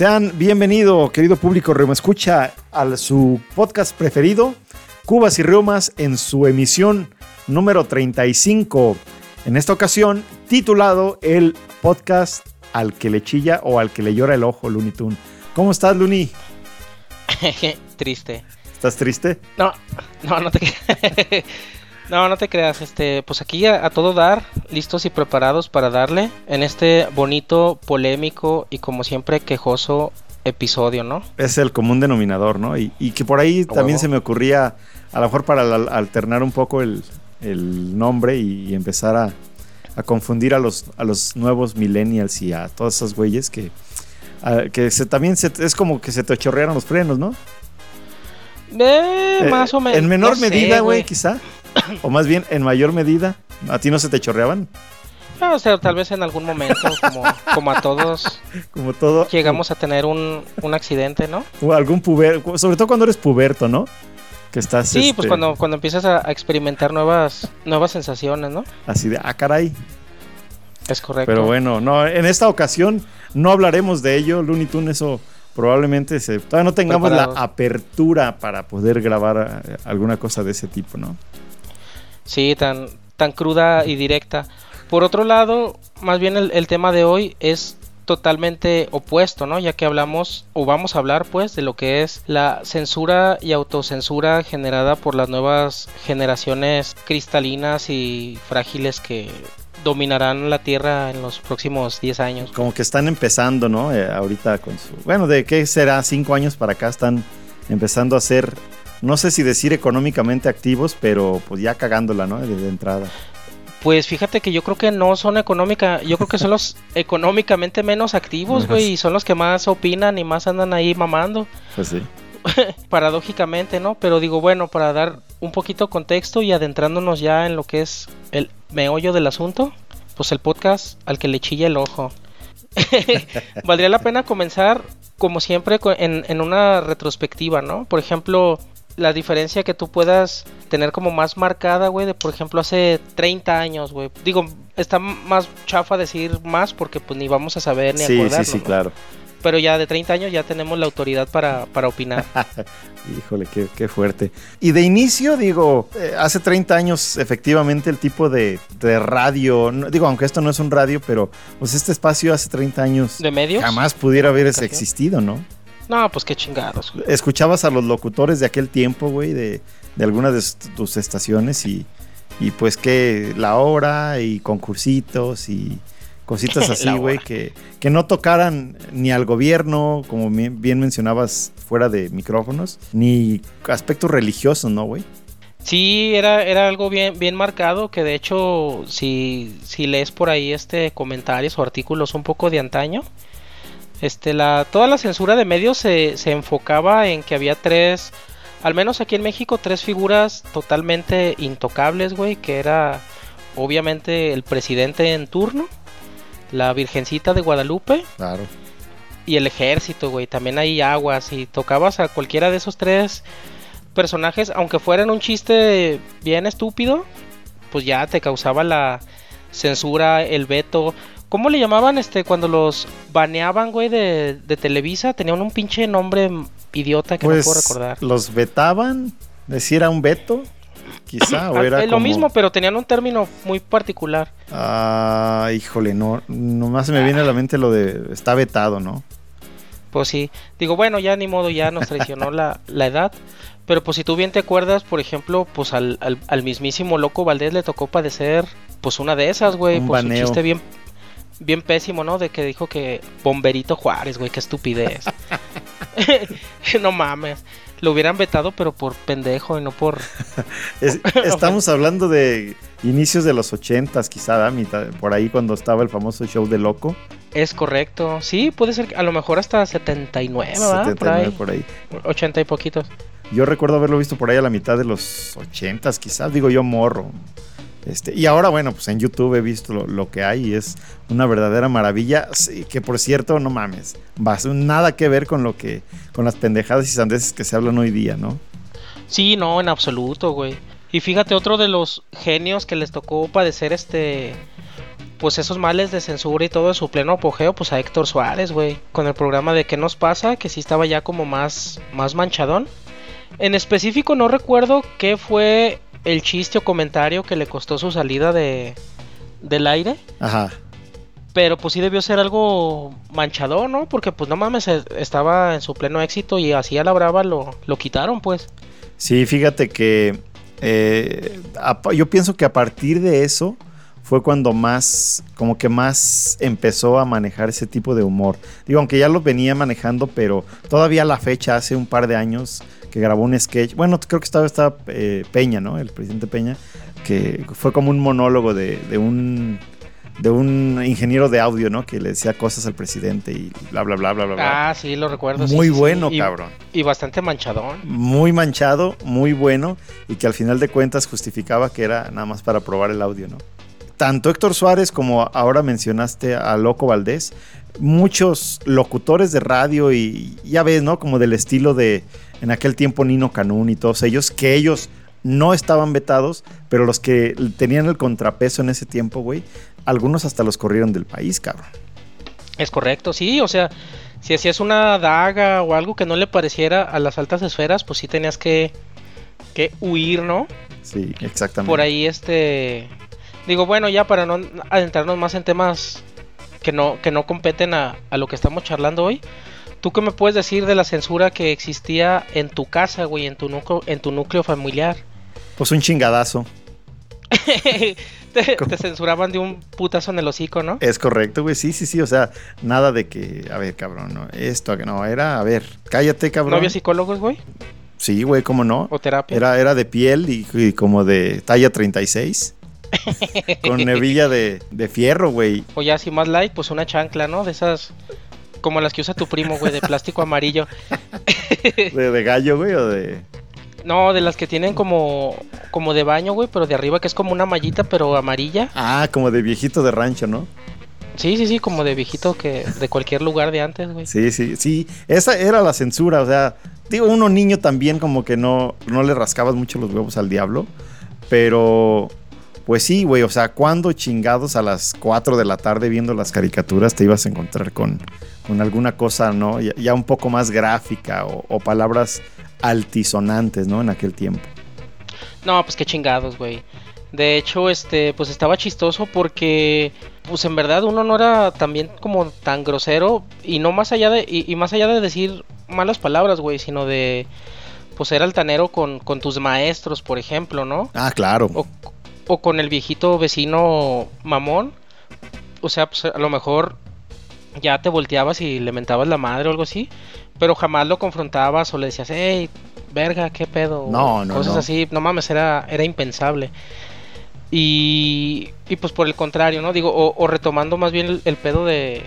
Sean bienvenidos, querido público Reuma Escucha, a su podcast preferido, Cubas y Reumas, en su emisión número 35. En esta ocasión, titulado el podcast Al que le chilla o al que le llora el ojo, Looney Tune. ¿Cómo estás, Looney? Triste. ¿Estás triste? No, no, no te No, no te creas, este, pues aquí a, todo dar, listos y preparados para darle en este bonito, polémico y como siempre quejoso episodio, ¿no? Es el común denominador, ¿no? Y, que por ahí también se me ocurría, a lo mejor para alternar un poco el, nombre y, empezar a, confundir a los, a los nuevos millennials y a todas esas güeyes que, que se, también es como que se te chorrearon los frenos, ¿no? Eh, más o menos. En menor medida, güey, quizá. o más bien, en mayor medida. ¿A ti no se te chorreaban? No, o sea, tal vez en algún momento, como, a todos. Como todo. Llegamos a tener un, accidente, ¿no? O algún puber, sobre todo cuando eres puberto, ¿no? Que estás. Sí, pues este, cuando, cuando empiezas a, experimentar nuevas, nuevas sensaciones, ¿no? Así de, ah, caray. Es correcto. Pero bueno, no, en esta ocasión no hablaremos de ello, Looney Tunes, eso probablemente se, todavía no tengamos la apertura para poder grabar eh, alguna cosa de ese tipo, ¿no? Sí, tan, tan cruda y directa. Por otro lado, más bien el, tema de hoy es totalmente opuesto, ¿no? Ya que hablamos o vamos a hablar pues de lo que es la censura y autocensura generada por las nuevas generaciones cristalinas y frágiles que dominarán la Tierra en los próximos 10 años. Como que están empezando, ¿no? Eh, ahorita con su... Bueno, ¿de qué será? Cinco años para acá están empezando a ser, no sé si decir económicamente activos, pero pues ya cagándola, ¿no? De, entrada. Pues fíjate que yo creo que no son económica, yo creo que son los económicamente menos activos, güey, y son los que más opinan y más andan ahí mamando. Pues sí. Paradójicamente, ¿no? Pero digo, bueno, para dar un poquito de contexto y adentrándonos ya en lo que es el meollo del asunto, pues el podcast al que le chilla el ojo. Valdría la pena comenzar, como siempre, en, en, una retrospectiva, ¿no? Por ejemplo, la diferencia que tú puedas tener como más marcada, güey, de por ejemplo hace 30 años, güey. Digo, está más chafa decir más porque pues ni vamos a saber ni sí, Sí, sí, claro pero ya de 30 años ya tenemos la autoridad para, opinar. Híjole, qué, fuerte. Y de inicio, digo, eh, hace 30 años efectivamente el tipo de, radio, digo, aunque esto no es un radio, pero pues este espacio hace 30 años... ¿De medios? Jamás pudiera haber existido, ¿no? No, pues qué chingados. Escuchabas a los locutores de aquel tiempo, güey, de, de algunas de tus estaciones y, y pues que la hora y concursitos y cositas así, güey, que, que no tocaran ni al gobierno, como bien mencionabas, fuera de micrófonos, ni aspectos religiosos, ¿no, güey? Sí, era, era algo bien, bien marcado, que de hecho, si, si lees por ahí este comentarios o artículos un poco de antaño, este, la, toda la censura de medios se, se enfocaba en que había tres, al menos aquí en México, tres figuras totalmente intocables, güey, que era obviamente el presidente en turno, la Virgencita de Guadalupe. Claro. Y el ejército, güey. También hay aguas. Y tocabas a cualquiera de esos tres personajes, aunque fueran un chiste bien estúpido, pues ya te causaba la censura, el veto. ¿Cómo le llamaban este cuando los baneaban, güey, de, de Televisa? Tenían un pinche nombre idiota que no puedo pues, recordar. Los vetaban, decir era un veto quizá. o era lo mismo, pero tenían un término muy particular. Ah, híjole, no, nomás se me viene a la mente lo de está vetado, ¿no? Pues sí, digo, bueno, ya ni modo, ya nos traicionó la, la edad. Pero pues si tú bien te acuerdas, por ejemplo, pues al, al, mismísimo Loco Valdés le tocó padecer pues una de esas, güey. Pues un chiste bien, bien pésimo, ¿no? De que dijo que Bomberito Juárez, güey, qué estupidez. no mames lo hubieran vetado, pero por pendejo y no por. estamos hablando de inicios de los ochentas, quizá, mitad, por ahí cuando estaba el famoso show de Loco. Es correcto, sí, puede ser a lo mejor hasta 79, ¿verdad? 79 por ahí. 80 y poquitos. Yo recuerdo haberlo visto por ahí a la mitad de los ochentas, quizás, digo yo morro. Este, y ahora, bueno, pues en YouTube he visto lo, que hay y es una verdadera maravilla. que por cierto, no mames, nada que ver con lo que, con las pendejadas y sandeces que se hablan hoy día, ¿no? Sí, no, en absoluto, güey. Y fíjate, otro de los genios que les tocó padecer este pues esos males de censura y todo en su pleno apogeo, pues a Héctor Suárez, güey, con el programa de ¿Qué nos pasa? Que sí estaba ya como más, más manchadón. En específico no recuerdo qué fue el chiste o comentario que le costó su salida de, del aire. Ajá. Pero pues sí debió ser algo manchador, ¿no? Porque pues no mames, e- estaba en su pleno éxito y así a la brava lo, lo quitaron, pues. Sí, fíjate que eh, yo pienso que a partir de eso fue cuando más, como que más empezó a manejar ese tipo de humor. Digo, aunque ya lo venía manejando, pero todavía a la fecha, hace un par de años, que grabó un sketch. Bueno, creo que estaba, estaba eh, Peña, ¿no? El presidente Peña, que fue como un monólogo de, de un de un ingeniero de audio, ¿no? Que le decía cosas al presidente y bla, bla, bla, bla, bla. bla. Ah, sí, lo recuerdo. Muy sí, sí. bueno, Y- cabrón. Y bastante manchadón. Muy manchado, muy bueno y que al final de cuentas justificaba que era nada más para probar el audio, ¿no? Tanto Héctor Suárez como ahora mencionaste a Loco Valdés, muchos locutores de radio y ya ves, ¿no? Como del estilo de en aquel tiempo Nino Canún y todos ellos, que ellos no estaban vetados, pero los que tenían el contrapeso en ese tiempo, güey, algunos hasta los corrieron del país, cabrón. Es correcto, sí, o sea, si hacías una daga o algo que no le pareciera a las altas esferas, pues sí tenías que, que huir, ¿no? Sí, exactamente. Por ahí, este. Digo, bueno, ya para no adentrarnos más en temas que no, que no competen a, a lo que estamos charlando hoy. ¿Tú qué me puedes decir de la censura que existía en tu casa, güey, en tu núcleo, en tu núcleo familiar? Pues un chingadazo. te, te censuraban de un putazo en el hocico, ¿no? Es correcto, güey. Sí, sí, sí. O sea, nada de que, a ver, cabrón, no. Esto, que no, era, a ver, cállate, cabrón. ¿No había psicólogos, güey? Sí, güey, cómo no. ¿O terapia? Era, era de piel y, y como de talla 36. con hebilla de, de fierro, güey. O ya así más light, pues una chancla, ¿no? De esas. Como las que usa tu primo, güey, de plástico amarillo. De, de gallo, güey, o de. No, de las que tienen como. Como de baño, güey, pero de arriba que es como una mallita, pero amarilla. Ah, como de viejito de rancho, ¿no? Sí, sí, sí, como de viejito que de cualquier lugar de antes, güey. Sí, sí, sí. Esa era la censura, o sea, digo, uno niño también como que no, no le rascabas mucho los huevos al diablo, pero pues sí, güey, o sea, cuando chingados a las 4 de la tarde viendo las caricaturas te ibas a encontrar con, con alguna cosa, ¿no? Ya, ya un poco más gráfica o, o palabras altisonantes, ¿no? En aquel tiempo. No, pues qué chingados, güey. De hecho, este, pues estaba chistoso porque, pues en verdad uno no era también como tan grosero y no más allá de, y, y más allá de decir malas palabras, güey, sino de, pues ser altanero con, con tus maestros, por ejemplo, ¿no? Ah, claro. O, o con el viejito vecino mamón. O sea, pues a lo mejor ya te volteabas y le mentabas la madre o algo así. Pero jamás lo confrontabas o le decías, hey, verga, qué pedo. No, no, Cosas no. así. No mames, era, era impensable. Y, y pues por el contrario, ¿no? Digo, o, o retomando más bien el, el pedo de,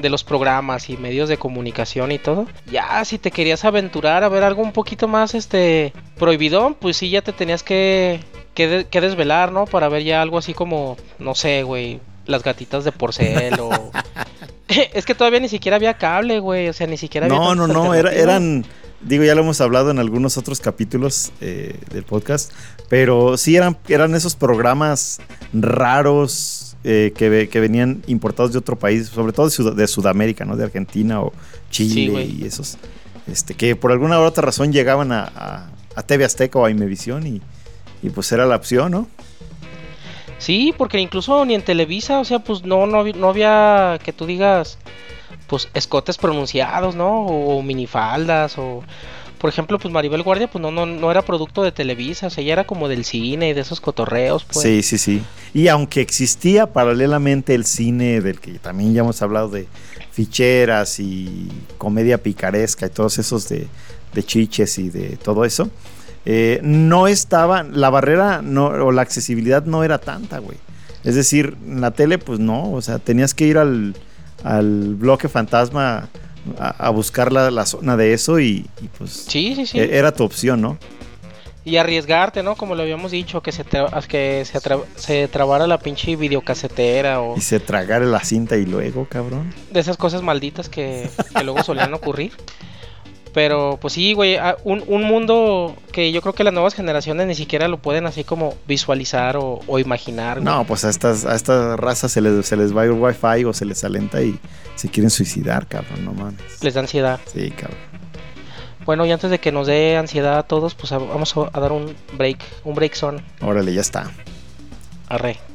de los programas y medios de comunicación y todo. Ya, si te querías aventurar a ver algo un poquito más este prohibidón, pues sí, ya te tenías que, que, de- que desvelar, ¿no? Para ver ya algo así como, no sé, güey, las gatitas de porcel o... es que todavía ni siquiera había cable, güey, o sea, ni siquiera había... No, no, no, era- eran, digo, ya lo hemos hablado en algunos otros capítulos eh, del podcast, pero sí eran, eran esos programas raros eh, que, que venían importados de otro país, sobre todo de, Sud- de Sudamérica, ¿no? De Argentina o Chile y esos, este, que por alguna u otra razón llegaban a, a, a TV Azteca o a Imevisión y, y pues era la opción, ¿no? Sí, porque incluso ni en Televisa, o sea, pues no, no, había- no había que tú digas, pues escotes pronunciados, ¿no? O, minifaldas, o por ejemplo, pues Maribel Guardia, pues no, no, no era producto de Televisa, o sea, ella era como del cine y de esos cotorreos, pues. Sí, sí, sí. Y aunque existía paralelamente el cine del que también ya hemos hablado de ficheras y comedia picaresca y todos esos de, de chiches y de todo eso, eh, no estaba, la barrera no, o la accesibilidad no era tanta, güey. Es decir, en la tele, pues no, o sea, tenías que ir al, al bloque fantasma a, a buscar la, la zona de eso y, y, pues Sí, sí, sí. e- era tu opción, ¿no? Y arriesgarte, ¿no? Como lo habíamos dicho, que se, tra- que se, se trabara la pinche videocasetera o Y se tragara la cinta y luego, cabrón. de esas cosas malditas que, que luego solían ocurrir. Pero pues sí, güey, ah, un, un, mundo que yo creo que las nuevas generaciones ni siquiera lo pueden así como visualizar o, imaginar. No, pues a estas, a estas razas se les, se les va el wifi o se les alenta y se quieren suicidar, cabrón, no mames. Les da ansiedad. Sí, cabrón. Bueno, y antes de que nos dé ansiedad a todos, pues vamos a, dar un break, un break zone. Órale, ya está. Arre.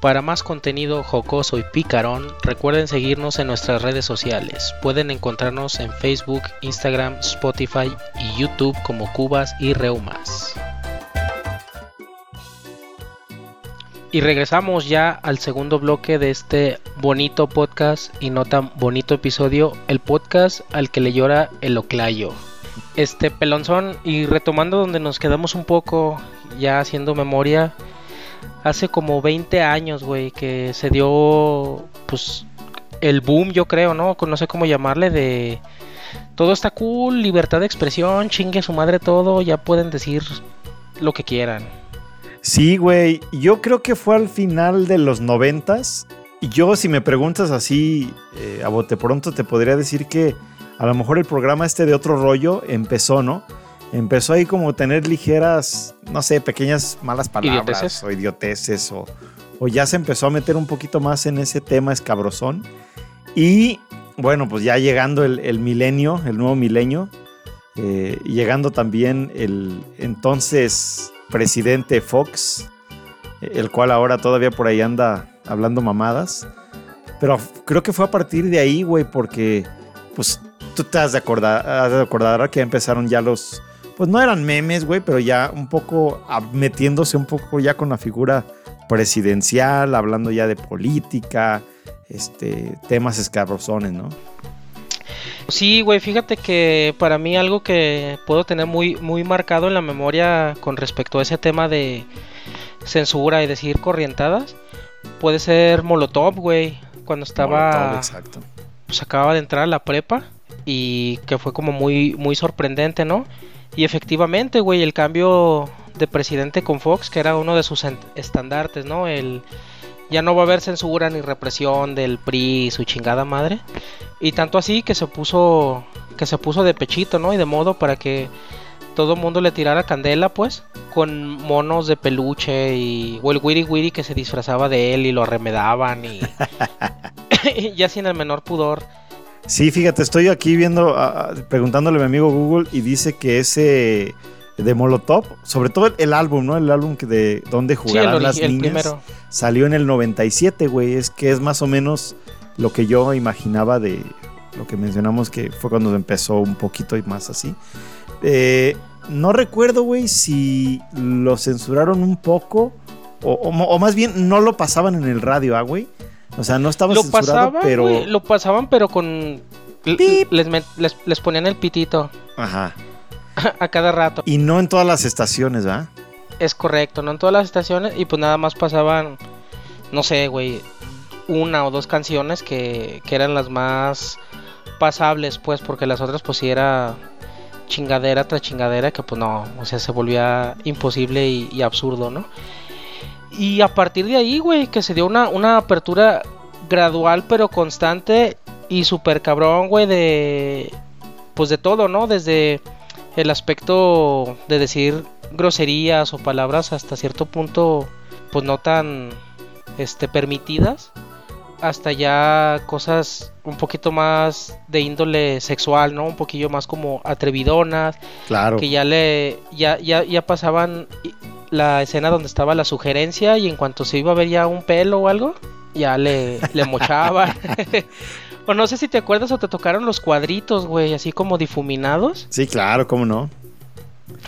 Para más contenido jocoso y picarón, recuerden seguirnos en nuestras redes sociales. Pueden encontrarnos en Facebook, Instagram, Spotify y YouTube como Cubas y Reumas. Y regresamos ya al segundo bloque de este bonito podcast y no tan bonito episodio, el podcast al que le llora el oclayo. Este pelonzón y retomando donde nos quedamos un poco ya haciendo memoria, hace como 20 años, güey, que se dio, pues, el boom, yo creo, ¿no? No sé cómo llamarle, de todo está cool, libertad de expresión, chingue su madre todo, ya pueden decir lo que quieran. Sí, güey, yo creo que fue al final de los noventas. Yo, si me preguntas así, eh, a bote pronto, te podría decir que a lo mejor el programa este de otro rollo empezó, ¿no? Empezó ahí como tener ligeras, no sé, pequeñas malas palabras o idioteces o, o, ya se empezó a meter un poquito más en ese tema escabrosón. Y bueno, pues ya llegando el, milenio, el nuevo milenio, eh, llegando también el entonces presidente Fox, el cual ahora todavía por ahí anda hablando mamadas. Pero creo que fue a partir de ahí, güey, porque pues tú te has de acordar, has de acordar que empezaron ya los, pues no eran memes, güey, pero ya un poco metiéndose un poco ya con la figura presidencial, hablando ya de política, este, temas escabrosones, ¿no? Sí, güey, fíjate que para mí algo que puedo tener muy, muy marcado en la memoria con respecto a ese tema de censura y decir corrientadas, puede ser Molotov, güey, cuando estaba... Molotov, exacto. Pues acababa de entrar a la prepa y que fue como muy, muy sorprendente, ¿no? Y efectivamente, güey, el cambio de presidente con Fox, que era uno de sus estandartes, ¿no? El ya no va a haber censura ni represión del PRI y su chingada madre. Y tanto así que se puso que se puso de pechito, ¿no? Y de modo para que todo el mundo le tirara candela, pues, con monos de peluche y o el Wiri Wiri que se disfrazaba de él y lo arremedaban y ya sin el menor pudor. Sí, fíjate, estoy aquí viendo, preguntándole a mi amigo Google y dice que ese de Molotov, sobre todo el álbum, ¿no? El álbum que de donde jugarán las niñas, salió en el 97, güey. Es que es más o menos lo que yo imaginaba de lo que mencionamos que fue cuando empezó un poquito y más así. Eh, no recuerdo, güey, si lo censuraron un poco o, más bien no lo pasaban en el radio, ¿ah, güey? O sea, no estaba lo censurado, pero. lo pasaban, pero con. Les, les, ponían el pitito. Ajá. a cada rato. Y no en todas las estaciones, ¿verdad? Es correcto, no en todas las estaciones. Y pues nada más pasaban. No sé, güey. Una o dos canciones que, que eran las más pasables, pues, porque las otras, pues sí era chingadera tras chingadera que pues no, o sea, se volvía imposible y absurdo, ¿no? Y a partir de ahí, güey, que se dio una, una apertura gradual pero constante y súper cabrón, güey, de... Pues de todo, ¿no? Desde el aspecto de decir groserías o palabras hasta cierto punto, pues no tan, este, permitidas hasta ya cosas un poquito más de índole sexual, ¿no? Un poquillo más como atrevidonas. Claro. Que ya le ya ya ya pasaban la escena donde estaba la sugerencia y en cuanto se iba a ver ya un pelo o algo, ya le, le mochaba. o no sé si te acuerdas o te tocaron los cuadritos, güey, así como difuminados. Sí, claro, cómo no.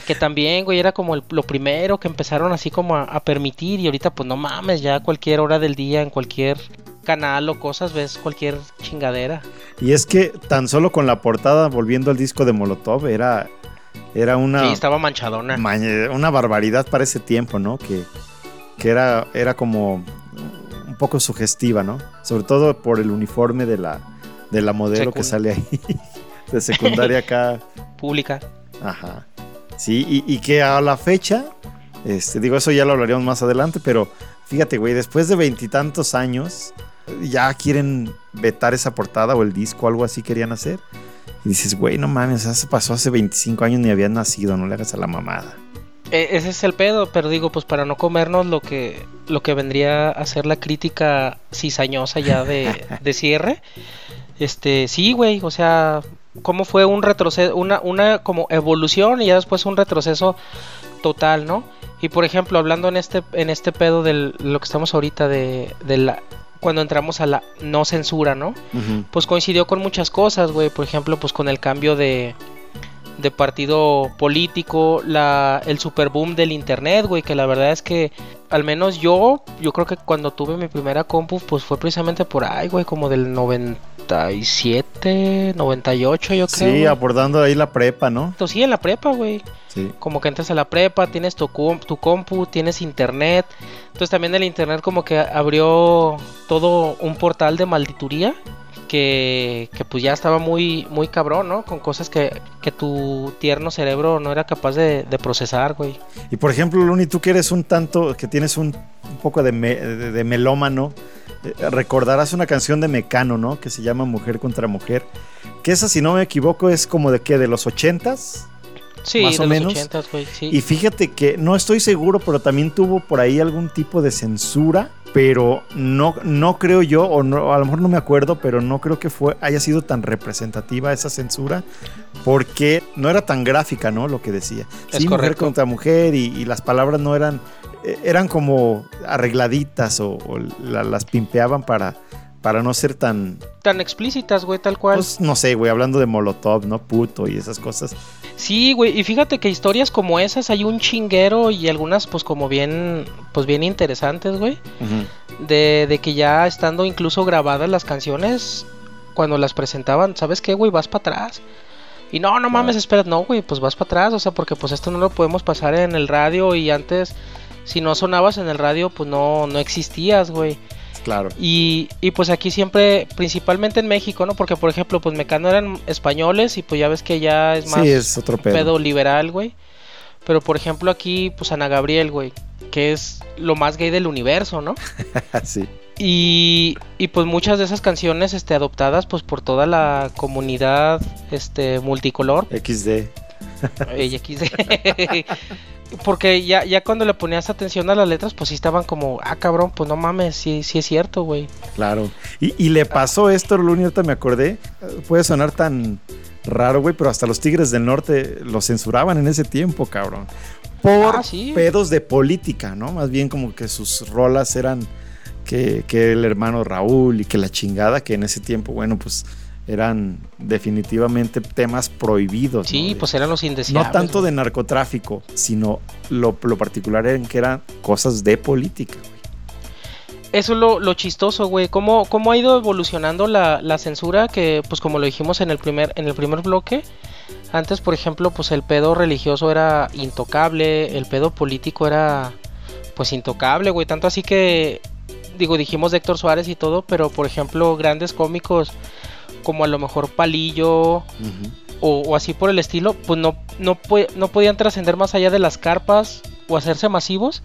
Que también, güey, era como lo primero que empezaron así como a, permitir y ahorita pues no mames, ya a cualquier hora del día, en cualquier canal o cosas, ves cualquier chingadera. Y es que tan solo con la portada, volviendo al disco de Molotov, era era una. Sí, estaba manchadona. una barbaridad para ese tiempo, ¿no? Que, que era, era como un poco sugestiva, ¿no? Sobre todo por el uniforme de la, de la modelo que sale ahí. de secundaria acá. Pública. Ajá. Sí, y, y, que a la fecha, este, digo, eso ya lo hablaríamos más adelante, pero fíjate, güey, después de veintitantos años, ya quieren vetar esa portada o el disco, algo así querían hacer. Y dices, güey, no mames, eso pasó hace 25 años ni habían nacido, no le hagas a la mamada. E, ese es el pedo, pero digo, pues para no comernos lo que, lo que vendría a ser la crítica cizañosa ya de, de cierre. Este, sí, güey, o sea, cómo fue un retroceso, una, una como evolución y ya después un retroceso total, ¿no? Y por ejemplo, hablando en este, en este pedo de lo que estamos ahorita de, de la cuando entramos a la no censura, ¿no? Pues coincidió con muchas cosas, güey. Por ejemplo, pues con el cambio de, de partido político, la, el super boom del internet, güey, que la verdad es que al menos yo, yo creo que cuando tuve mi primera compu, pues fue precisamente por ahí, güey, como del 97, 98, yo creo. Sí, abordando ahí la prepa, ¿no? Sí, en la prepa, güey. Sí. Como que entras a la prepa, tienes tu, tu compu, tienes internet. Entonces también el internet como que abrió todo un portal de maldituría que, pues ya estaba muy, muy cabrón, ¿no? Con cosas que, que tu tierno cerebro no era capaz de, procesar, güey. Y por ejemplo, Luni, tú que eres un tanto, que tienes un, poco de, de, melómano, recordarás una canción de Mecano, ¿no? Que se llama Mujer contra Mujer. Que esa, si no me equivoco, es como de qué, de los ochentas. Sí, más o menos. güey, sí. Y fíjate que no estoy seguro, pero también tuvo por ahí algún tipo de censura pero no, no creo yo, o no, a lo mejor no me acuerdo, pero no creo que fue, haya sido tan representativa esa censura, porque no era tan gráfica, ¿no? Lo que decía. sí, mujer contra mujer y, las palabras no eran, eh, eran como arregladitas o, las pimpeaban para, para no ser tan... Tan explícitas, güey, tal cual. Pues no sé, güey, hablando de Molotov, ¿no? Puto y esas cosas. Sí, güey, y fíjate que historias como esas hay un chinguero y algunas pues como bien, pues bien interesantes, güey. de, de que ya estando incluso grabadas las canciones, cuando las presentaban, ¿sabes qué, güey? Vas para atrás. Y no, no mames, espera, no, güey, pues vas para atrás, o sea, porque pues esto no lo podemos pasar en el radio y antes, si no sonabas en el radio, pues no, no existías, güey. Claro. Y, y, pues aquí siempre, principalmente en México, ¿no? Porque, por ejemplo, pues Mecano eran españoles y pues ya ves que ya es más sí, es otro pedo. liberal, güey. Pero, por ejemplo, aquí, pues Ana Gabriel, güey, que es lo más gay del universo, ¿no? sí. Y, y, pues muchas de esas canciones este, adoptadas pues por toda la comunidad este, multicolor. XD. XD. Porque ya, ya cuando le ponías atención a las letras, pues sí estaban como, ah, cabrón, pues no mames, sí, sí es cierto, güey. Claro. Y, y le pasó esto, Luni, ahorita me acordé. Puede sonar tan raro, güey, pero hasta los Tigres del Norte lo censuraban en ese tiempo, cabrón. Por ah, pedos de política, ¿no? Más bien como que sus rolas eran que, que el hermano Raúl y que la chingada, que en ese tiempo, bueno, pues eran definitivamente temas prohibidos. Sí, pues eran los indeseables. No tanto de narcotráfico, sino lo, particular en que eran cosas de política. Eso es lo, chistoso, güey. ¿Cómo, ¿Cómo, ha ido evolucionando la, la, censura? Que, pues como lo dijimos en el primer, en el primer bloque, antes, por ejemplo, pues el pedo religioso era intocable, el pedo político era, pues intocable, güey. Tanto así que, digo, dijimos de Héctor Suárez y todo, pero, por ejemplo, grandes cómicos como a lo mejor palillo o, así por el estilo, pues no, no, no podían trascender más allá de las carpas o hacerse masivos.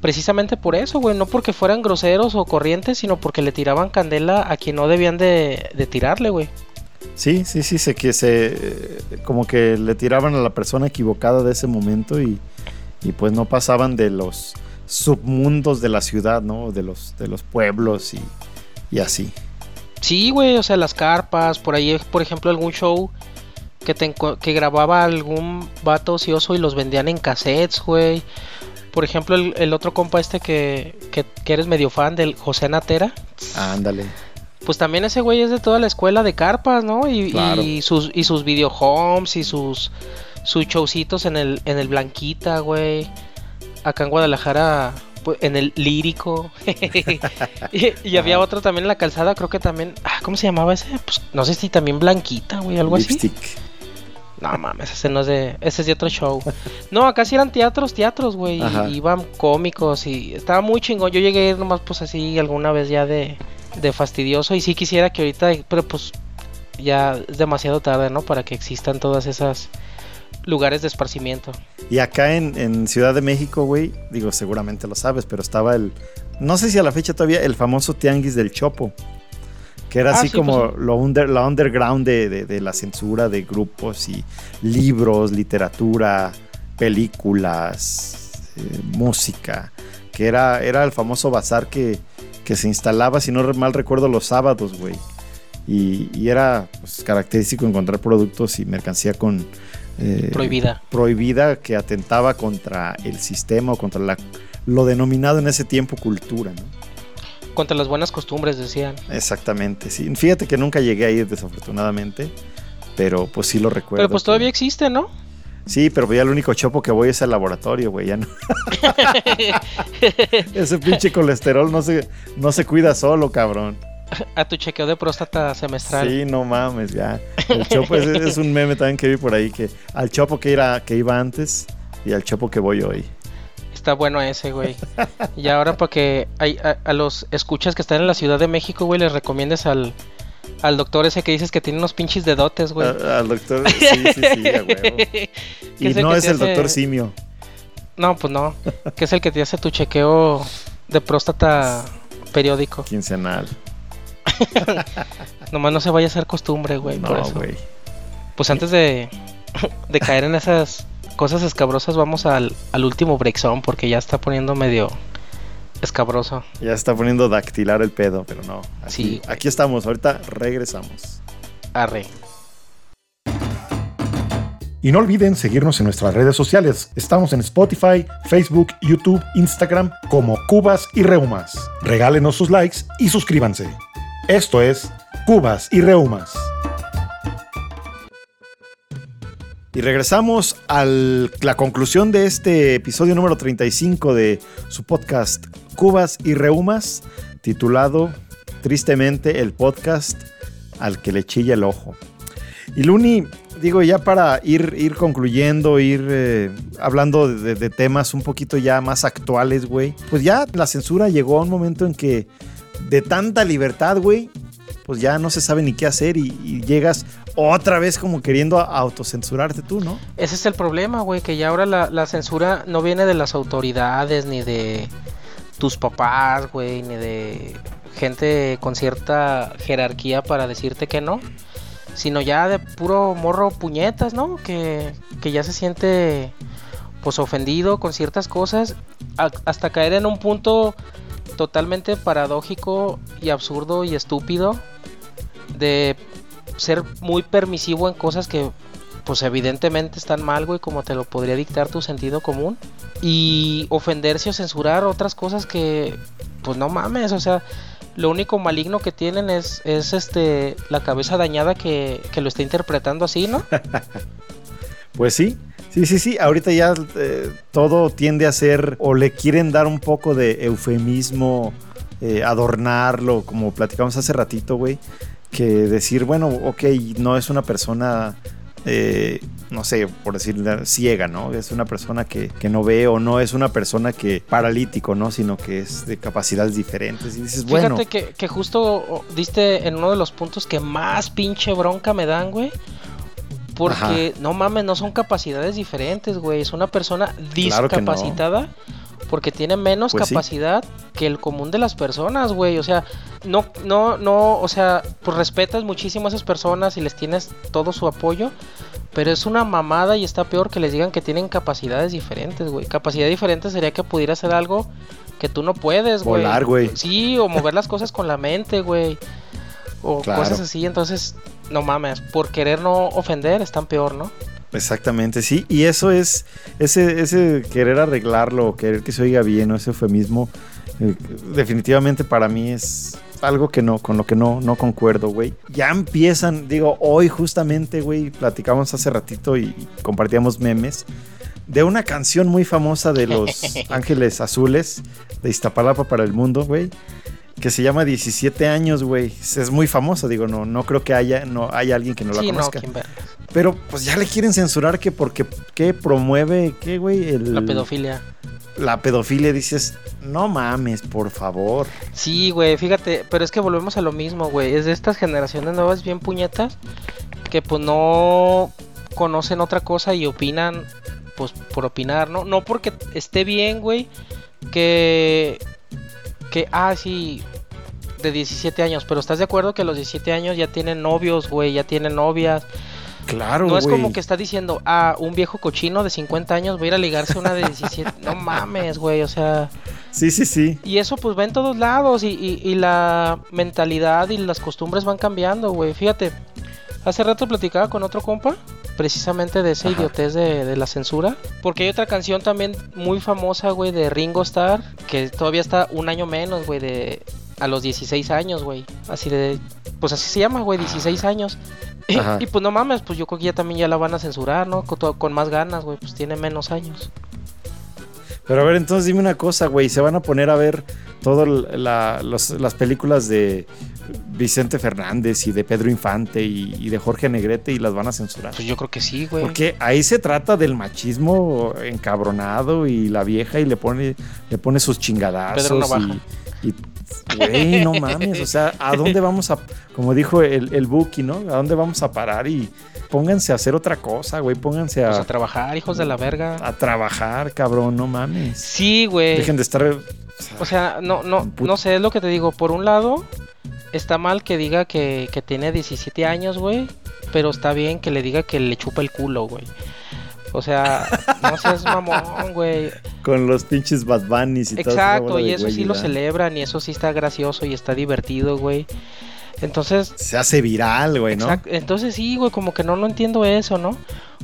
Precisamente por eso, güey, no porque fueran groseros o corrientes, sino porque le tiraban candela a quien no debían de, tirarle, güey. Sí, sí, sí, sé que se como que le tiraban a la persona equivocada de ese momento y, y pues no pasaban de los submundos de la ciudad, ¿no? De los, de los pueblos y, y así. Sí, güey, o sea, las carpas, por ahí, por ejemplo, algún show que, que grababa algún vato ocioso y los vendían en cassettes, güey. Por ejemplo, el, otro compa este que, que, eres medio fan del José Natera. Ándale. Pues también ese güey es de toda la escuela de carpas, ¿no? Y, y sus, y sus video homes y sus, sus showcitos en el, en el Blanquita, güey. Acá en Guadalajara en el lírico. y, había otro también en la calzada, creo que también. Ah, ¿Cómo se llamaba ese? Pues no sé si también Blanquita, güey, algo Lipstick. así. No mames, ese no es de. Ese es de otro show. No, acá sí eran teatros, teatros, güey. Iban cómicos y estaba muy chingón. Yo llegué a ir nomás, pues así, alguna vez ya de, de fastidioso. Y sí quisiera que ahorita, pero pues ya es demasiado tarde, ¿no? Para que existan todas esas lugares de esparcimiento. Y acá en, Ciudad de México, güey, digo, seguramente lo sabes, pero estaba el, no sé si a la fecha todavía, el famoso Tianguis del Chopo. que era Ah, así sí, como pues lo under, la underground de, de- de la censura de grupos y libros, literatura, películas, eh, música, que era, era el famoso bazar que, que se instalaba, si no mal recuerdo, los sábados, güey. Y, y era pues, característico encontrar productos y mercancía con... eh, Prohibida. prohibida que atentaba contra el sistema o contra la, lo denominado en ese tiempo cultura, ¿no? Contra las buenas costumbres, decían. Exactamente, sí. Fíjate que nunca llegué a ir desafortunadamente, pero pues sí lo recuerdo. Pero pues que- todavía existe, ¿no? Sí, pero ya el único chopo que voy es al laboratorio, güey, ya no. Ese pinche colesterol no se, no se cuida solo, cabrón. A tu chequeo de próstata semestral. Sí, no mames, ya. El chopo es, es un meme también que vi por ahí, que al chopo que, era, que iba antes y al chopo que voy hoy. Está bueno ese, güey. Y ahora para que hay- a, a los escuchas que están en la Ciudad de México, güey, les recomiendes al, al doctor ese que dices que tiene unos pinches dedotes, güey. A- Al doctor, sí, sí, sí, a huevo. Y es no es el hace- doctor Simio. No, pues no. Que es el que te hace tu chequeo de próstata periódico. Quincenal. Nomás no se vaya a hacer costumbre, güey. por No, eso. güey. Pues antes de, de caer en esas cosas escabrosas, vamos al, al último breakzone porque ya está poniendo medio escabroso. Ya está poniendo dactilar el pedo, pero no. Aquí, Sí. aquí estamos, ahorita regresamos. Arre. Y no olviden seguirnos en nuestras redes sociales. Estamos en Spotify, Facebook, YouTube, Instagram como Cubas y Reumas. Regálenos sus likes y suscríbanse. Esto es Cubas y Reumas. Y regresamos a la conclusión de este episodio número 35 de su podcast Cubas y Reumas, titulado tristemente el podcast al que le chilla el ojo. Y Luni, digo ya para ir, ir concluyendo, ir eh, hablando de, de temas un poquito ya más actuales, güey, pues ya la censura llegó a un momento en que de tanta libertad, güey, pues ya no se sabe ni qué hacer y, y llegas otra vez como queriendo autocensurarte tú, ¿no? Ese es el problema, güey, que ya ahora la, censura no viene de las autoridades, ni de tus papás, güey, ni de gente con cierta jerarquía para decirte que no, sino ya de puro morro puñetas, ¿no? Que, que ya se siente pues ofendido con ciertas cosas hasta caer en un punto totalmente paradójico y absurdo y estúpido de ser muy permisivo en cosas que pues evidentemente están mal, güey, como te lo podría dictar tu sentido común. Y ofenderse o censurar otras cosas que, pues no mames, o sea, lo único maligno que tienen es, es este, la cabeza dañada que, que lo está interpretando así, ¿no? Pues sí, sí, sí, sí. Ahorita ya eh, todo tiende a ser, o le quieren dar un poco de eufemismo, eh, adornarlo, como platicamos hace ratito, güey. Que decir, bueno, ok, no es una persona, eh, no sé, por decir ciega, ¿no? Es una persona que, no ve o no es una persona que paralítico, ¿no? Sino que es de capacidades diferentes. Y dices, bueno, Fíjate que, que justo oh, diste en uno de los puntos que más pinche bronca me dan, güey. Porque no mames, no son capacidades diferentes, güey. Es una persona Claro que no. discapacitada porque tiene menos Pues sí. capacidad que el común de las personas, güey. O sea, no, no, no, o sea, pues respetas muchísimo a esas personas y les tienes todo su apoyo. Pero es una mamada y está peor que les digan que tienen capacidades diferentes, güey. Capacidad diferente sería que pudiera hacer algo que tú no puedes, güey. Volar, güey. Sí, o mover las cosas con la mente, güey. O Claro. cosas así, entonces, no mames, por querer no ofender están peor, ¿no? Exactamente, sí. Y eso es, ese, ese querer arreglarlo, querer que se oiga bien, o ese eufemismo, eh, definitivamente para mí es algo que no, con lo que no, no concuerdo, güey. Ya empiezan, digo, hoy justamente, güey, platicamos hace ratito y, y compartíamos memes de una canción muy famosa de los Ángeles Azules de Iztapalapa para el mundo, güey. Que se llama 17 años, güey. Es muy famosa, digo, no, no creo que haya, no haya alguien que no la sí, no, conozca. verga. Pero pues ya le quieren censurar que porque ¿qué promueve qué, güey? El- La pedofilia. La pedofilia dices, "No mames, por favor." Sí, güey, fíjate, pero es que volvemos a lo mismo, güey. Es de estas generaciones nuevas bien puñetas que pues no conocen otra cosa y opinan pues por opinar, ¿no? No porque esté bien, güey, que que ah, sí de 17 años, pero ¿estás de acuerdo que a los 17 años ya tienen novios, güey, ya tienen novias? Claro, No es güey. como que está diciendo, ah, un viejo cochino de 50 años va a ir a ligarse a una de 17. no mames, güey, o sea. Sí, sí, sí. Y eso pues va en todos lados y, y- y la mentalidad y las costumbres van cambiando, güey. Fíjate, hace rato platicaba con otro compa precisamente de esa Ajá. idiotez de, de la censura. Porque hay otra canción también muy famosa, güey, de Ringo Starr, que todavía está un año menos, güey, de a los 16 años, güey. Así de, pues así se llama, güey, 16 años. Y, pues no mames, pues yo creo que ya también ya la van a censurar, ¿no? Con más ganas, güey, pues tiene menos años. Pero a ver, entonces dime una cosa, güey. ¿Se van a poner a ver todas las películas de Vicente Fernández y de Pedro Infante y, y de Jorge Negrete y las van a censurar? Pues yo creo que sí, güey. Porque ahí se trata del machismo encabronado y la vieja y le pone, le pone sus chingadazos. Pedro. Y, y, güey, no mames. O sea, ¿a dónde vamos a, como dijo el, el Buki, ¿no? ¿A dónde vamos a parar? Y pónganse a hacer otra cosa, güey. Pónganse a, Pues a trabajar, hijos de la verga. a trabajar, cabrón, no mames. Sí, güey. Dejen de estar. O sea, no, no, Put- no sé, es lo que te digo. Por un lado, está mal que diga que, que tiene 17 años, güey. Pero está bien que le diga que le chupa el culo, güey. O sea, no seas mamón, güey. Con los pinches Bad Bunnies y todo Exacto, y eso sí lo celebran y eso sí está gracioso y está divertido, güey. Entonces, Se hace viral, güey, ¿no? Exacto, Entonces sí, güey, como que no, no entiendo eso, ¿no?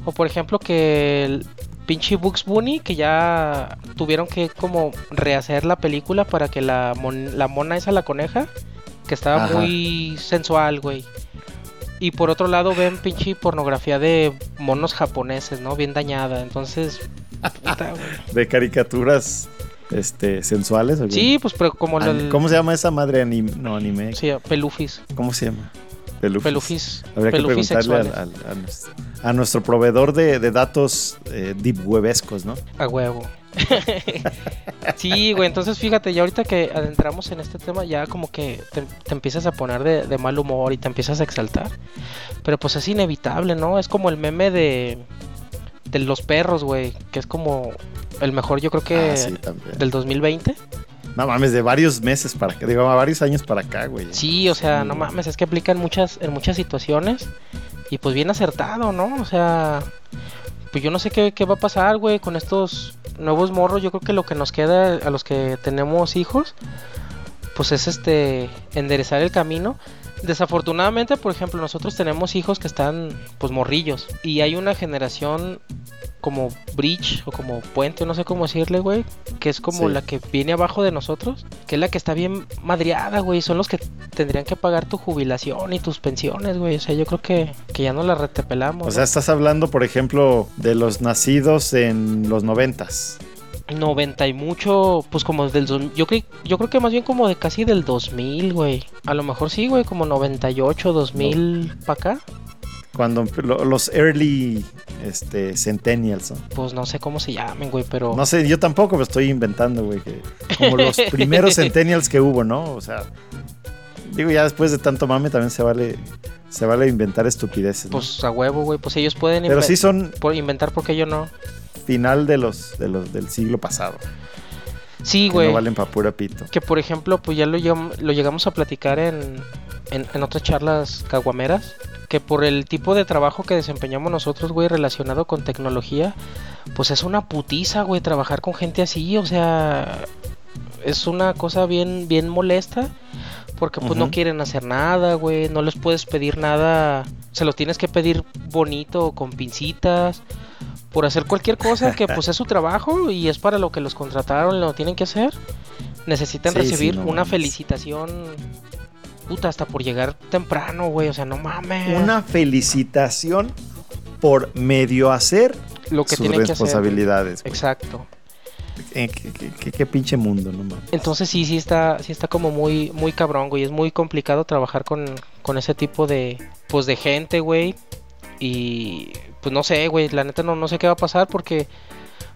O por ejemplo que el pinche Bugs Bunny, que ya tuvieron que como rehacer la película para que la, mon- la mona esa, la coneja, que estaba Ajá. muy sensual, güey. Y por otro lado ven pinche pornografía de monos japoneses, ¿no? Bien dañada. Entonces, puta. De caricaturas este, sensuales. Sí, pues pero como An- el... ¿Cómo se llama esa madre anime? No, anime. Sí, pelufis. ¿Cómo se llama? Pelufis. Pelufis. Habría que preguntarle al- al- a, nuestro, a nuestro proveedor de, de datos eh, deep webescos, ¿no? A huevo. sí, güey, entonces fíjate, ya ahorita que adentramos en este tema, ya como que te, te empiezas a poner de, de mal humor y te empiezas a exaltar. Pero pues es inevitable, ¿no? Es como el meme de, de los perros, güey, que es como el mejor, yo creo que Ah, sí, del 2020. No mames, de varios meses para acá, digo, varios años para acá, güey. Sí, o sea, Sí, no mames, es que aplica en muchas, en muchas situaciones. Y pues bien acertado, ¿no? O sea, pues yo no sé qué, qué va a pasar, güey, con estos nuevos morros. Yo creo que lo que nos queda a los que tenemos hijos, pues es este, enderezar el camino. Desafortunadamente, por ejemplo, nosotros tenemos hijos que están, pues, morrillos. Y hay una generación como bridge o como puente, no sé cómo decirle, güey, que es como Sí. la que viene abajo de nosotros, que es la que está bien madreada, güey, son los que tendrían que pagar tu jubilación y tus pensiones, güey, o sea, yo creo que, que ya no la retepelamos. O sea, estás hablando, por ejemplo, de los nacidos en los noventas. 90 y mucho, pues como del yo creo yo creo que más bien como de casi del 2000, güey. A lo mejor sí, güey, como 98, 2000 para acá. Cuando lo- los early este, centennials, ¿no? Pues no sé cómo se llamen, güey, pero No sé, yo tampoco me estoy inventando, güey. que- Como los primeros centennials que hubo, ¿no? O sea, digo, ya después de tanto mame también se vale, se vale inventar estupideces. ¿no? pues a huevo, güey, pues ellos pueden Pero sí son por inventar porque yo no. final de los, de los del siglo pasado. Sí, güey. no valen pa' pura pito. Que por ejemplo, pues ya lo, lo llegamos a platicar en, en, en otras charlas caguameras. Que por el tipo de trabajo que desempeñamos nosotros, güey, relacionado con tecnología, pues es una putiza, güey, trabajar con gente así. O sea, es una cosa bien, bien molesta. Porque pues no quieren hacer nada, güey. No les puedes pedir nada. Se lo tienes que pedir bonito, con pincitas. Por hacer cualquier cosa que pues es su trabajo y es para lo que los contrataron lo tienen que hacer. Necesitan Sí, sí, recibir no una mames. felicitación. Puta, hasta por llegar temprano, güey. O sea, no mames. Una felicitación por medio hacer lo que sus tienen que hacer. responsabilidades. Exacto. Eh, ¿Qué, qué- qué- qué pinche mundo, no mames. Entonces sí, sí está, sí está como muy, muy cabrón, güey. Es muy complicado trabajar con, con ese tipo de, pues de gente, güey. Y pues no sé, güey. La neta no, no sé qué va a pasar porque,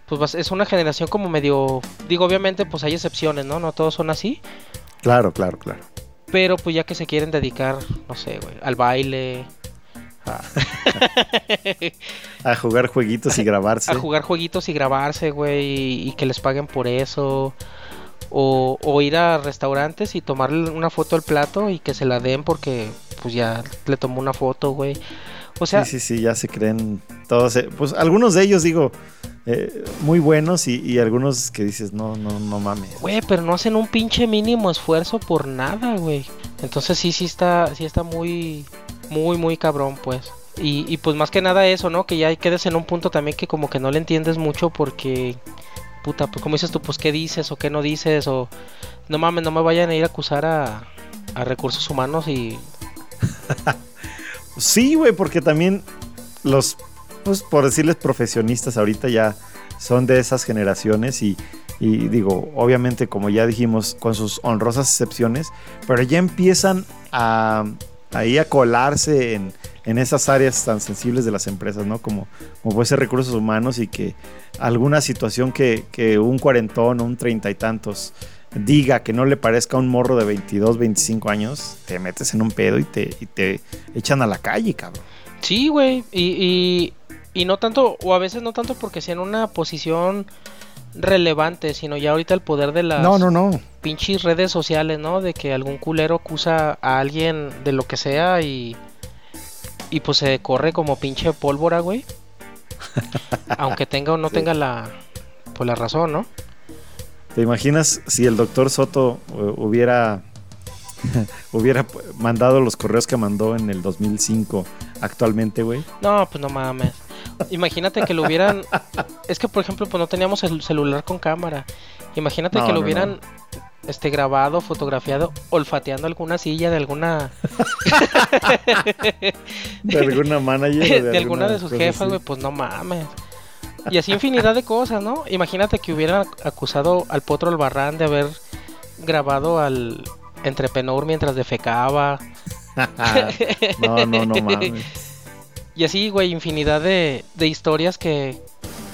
pues es una generación como medio, digo, obviamente, pues hay excepciones, ¿no? No todos son así. Claro, claro, claro. Pero pues ya que se quieren dedicar, no sé, güey, al baile, a, A jugar jueguitos y grabarse. a jugar jueguitos y grabarse, güey, y, y que les paguen por eso. O, o ir a restaurantes y tomarle una foto al plato y que se la den porque pues ya le tomó una foto, güey. O sea, sí, sí, sí, ya se creen todos. eh, Pues algunos de ellos, digo, eh, muy buenos y, y algunos que dices, no, no, no mames. güey, pero no hacen un pinche mínimo esfuerzo por nada, güey. Entonces sí, sí está, sí está muy, muy, muy cabrón, pues. Y, y pues más que nada eso, ¿no? Que ya quedes en un punto también que como que no le entiendes mucho porque, puta, pues como dices tú, pues qué dices o qué no dices o... No mames, no me vayan a ir a acusar a, a recursos humanos y... Sí, güey, porque también los, pues por decirles profesionistas ahorita ya son de esas generaciones y, digo, obviamente como ya dijimos, con sus honrosas excepciones, pero ya empiezan a ahí a colarse en, en esas áreas tan sensibles de las empresas, ¿no? Como, como puede ser recursos humanos y que alguna situación que, que un cuarentón o un treinta y tantos diga que no le parezca a un morro de 22, 25 años, te metes en un pedo y te, y te echan a la calle, cabrón. Sí, güey. Y, y, y no tanto, o a veces no tanto porque sea en una posición relevante, sino ya ahorita el poder de las No, no, no. pinches redes sociales, ¿no? De que algún culero acusa a alguien de lo que sea y. Y pues se corre como pinche pólvora, güey. Aunque tenga o no Sí. tenga la. Pues la razón, ¿no? ¿Te imaginas si el doctor Soto eh, hubiera hubiera mandado los correos que mandó en el 2005 actualmente, güey? No, pues no mames. Imagínate que lo hubieran. Es que, por ejemplo, pues no teníamos el celular con cámara. Imagínate No, que lo no, hubieran este grabado, fotografiado, olfateando alguna silla de alguna. De alguna manager. de, alguna de sus jefas, güey, pues no mames. Y así infinidad de cosas, ¿no? Imagínate que hubieran acusado al Potro Albarrán de haber grabado al entrepenor mientras defecaba. no, no, no mames. Y así, güey, infinidad de, de historias que,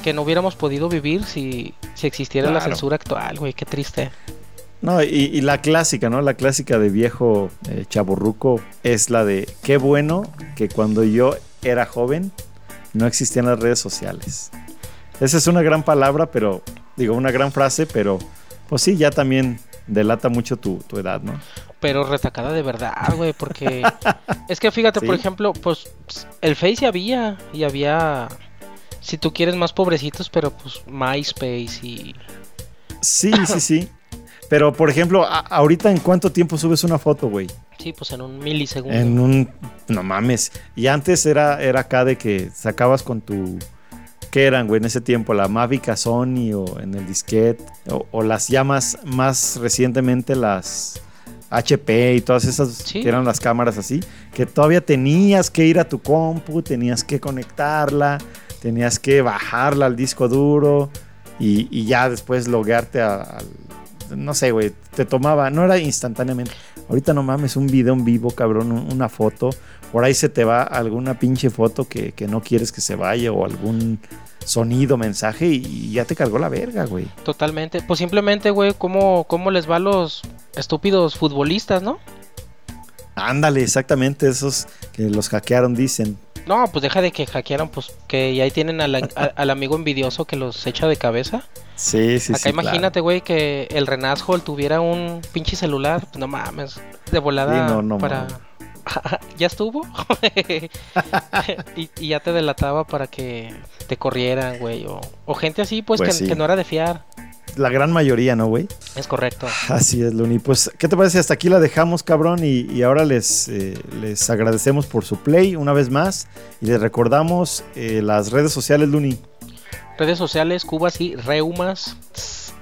que no hubiéramos podido vivir si, si existiera la censura actual, güey, qué triste. No, y, y la clásica, ¿no? La clásica de viejo eh, chaborruco es la de qué bueno que cuando yo era joven no existían las redes sociales. Esa es una gran palabra, pero digo, una gran frase, pero pues sí, ya también delata mucho tu, tu edad, ¿no? Pero retacada de verdad, güey, porque es que fíjate, por ejemplo, pues el Face ya había, y había, si tú quieres más pobrecitos, pero pues MySpace y... Sí, sí, sí. Pero, por ejemplo, ahorita en cuánto tiempo subes una foto, güey? Sí, pues en un milisegundo. En un... No mames. Y antes era, era acá de que sacabas con tu... ¿Qué eran, güey? En ese tiempo, la Mavic a Sony o en el disquete. O, o las llamas más recientemente, las HP y todas esas Sí. que eran las cámaras así. Que todavía tenías que ir a tu compu, tenías que conectarla, tenías que bajarla al disco duro y, y ya después loguearte a- al... No sé, güey, te tomaba, no era instantáneamente. Ahorita no mames, un video en vivo, cabrón, un- una foto. Por ahí se te va alguna pinche foto que, que no quieres que se vaya o algún sonido, mensaje y, y ya te cargó la verga, güey. Totalmente. Pues simplemente, güey, ¿cómo, ¿cómo les va a los estúpidos futbolistas, no? Ándale, exactamente, esos que los hackearon dicen. No, pues deja de que hackearan, pues que ya ahí tienen al, a- al amigo envidioso que los echa de cabeza. Sí, sí, Acá sí. imagínate, güey, que el Renazjo tuviera un pinche celular, pues no mames, de volada Sí, no, no para... ya estuvo y, y ya te delataba para que te corrieran, güey, o, o gente así, pues, Pues que, sí. que no era de fiar. La gran mayoría, ¿no, güey? Es correcto. Así es, Luni. Pues, ¿qué te parece? Hasta aquí la dejamos, cabrón. Y, y ahora les, eh, les agradecemos por su play una vez más. Y les recordamos eh, las redes sociales, Luni. Redes sociales, Cubas y Reumas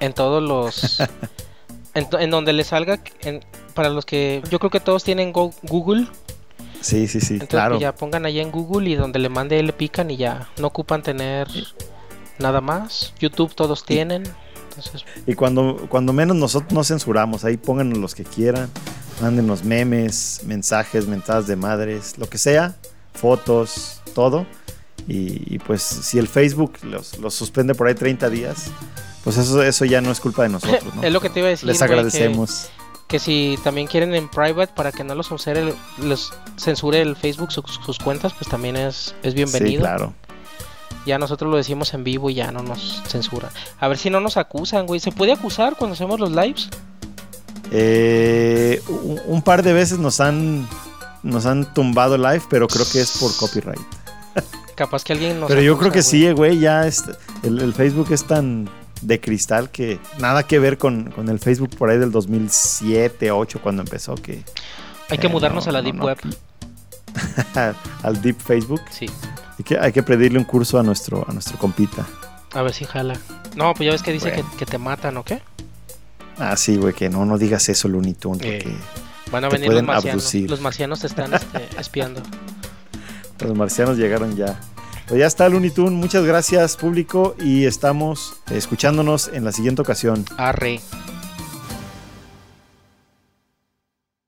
en todos los... en, donde les salga, en- para los que... Yo creo que todos tienen Go- Google, Sí, sí, sí, Entonces claro. pues, ya pongan allá en Google y donde le mande le pican y ya no ocupan tener nada más. YouTube todos tienen. Y cuando, cuando menos nosotros no censuramos, ahí pónganos los que quieran, mándenos memes, mensajes, mentadas de madres, lo que sea, fotos, todo. Y, y pues si el Facebook los, los suspende por ahí 30 días, pues eso, eso ya no es culpa de nosotros, ¿no? es lo que te iba a decir. Les güey, que- agradecemos. Que, si también quieren en private para que no los censure el, los censure el Facebook sus, sus cuentas, pues también es, es bienvenido. Sí, claro. Ya nosotros lo decimos en vivo y ya no nos censuran. A ver si no nos acusan, güey. ¿Se puede acusar cuando hacemos los lives? Eh, un, un par de veces nos han nos han tumbado live, pero creo que es por copyright. Capaz que alguien nos Pero yo creo que güey. sí, güey, ya es, el, el Facebook es tan de cristal que nada que ver con, con el Facebook por ahí del 2007, 8 cuando empezó, que Hay que eh, mudarnos no, a la no, Deep no. Web. al Deep Facebook. Sí. Hay que, hay que pedirle un curso a nuestro, a nuestro compita. A ver si jala. No, pues ya ves que dice Bueno. que, que te matan, ¿o qué? Ah, sí, güey, que no, no digas eso, Looney Tunes, Eh. Van a venir los marcianos. abducir. Los marcianos te están este, espiando. los marcianos llegaron ya. Pues ya está, Looney Tunes. Muchas gracias, público, y estamos escuchándonos en la siguiente ocasión. Arre.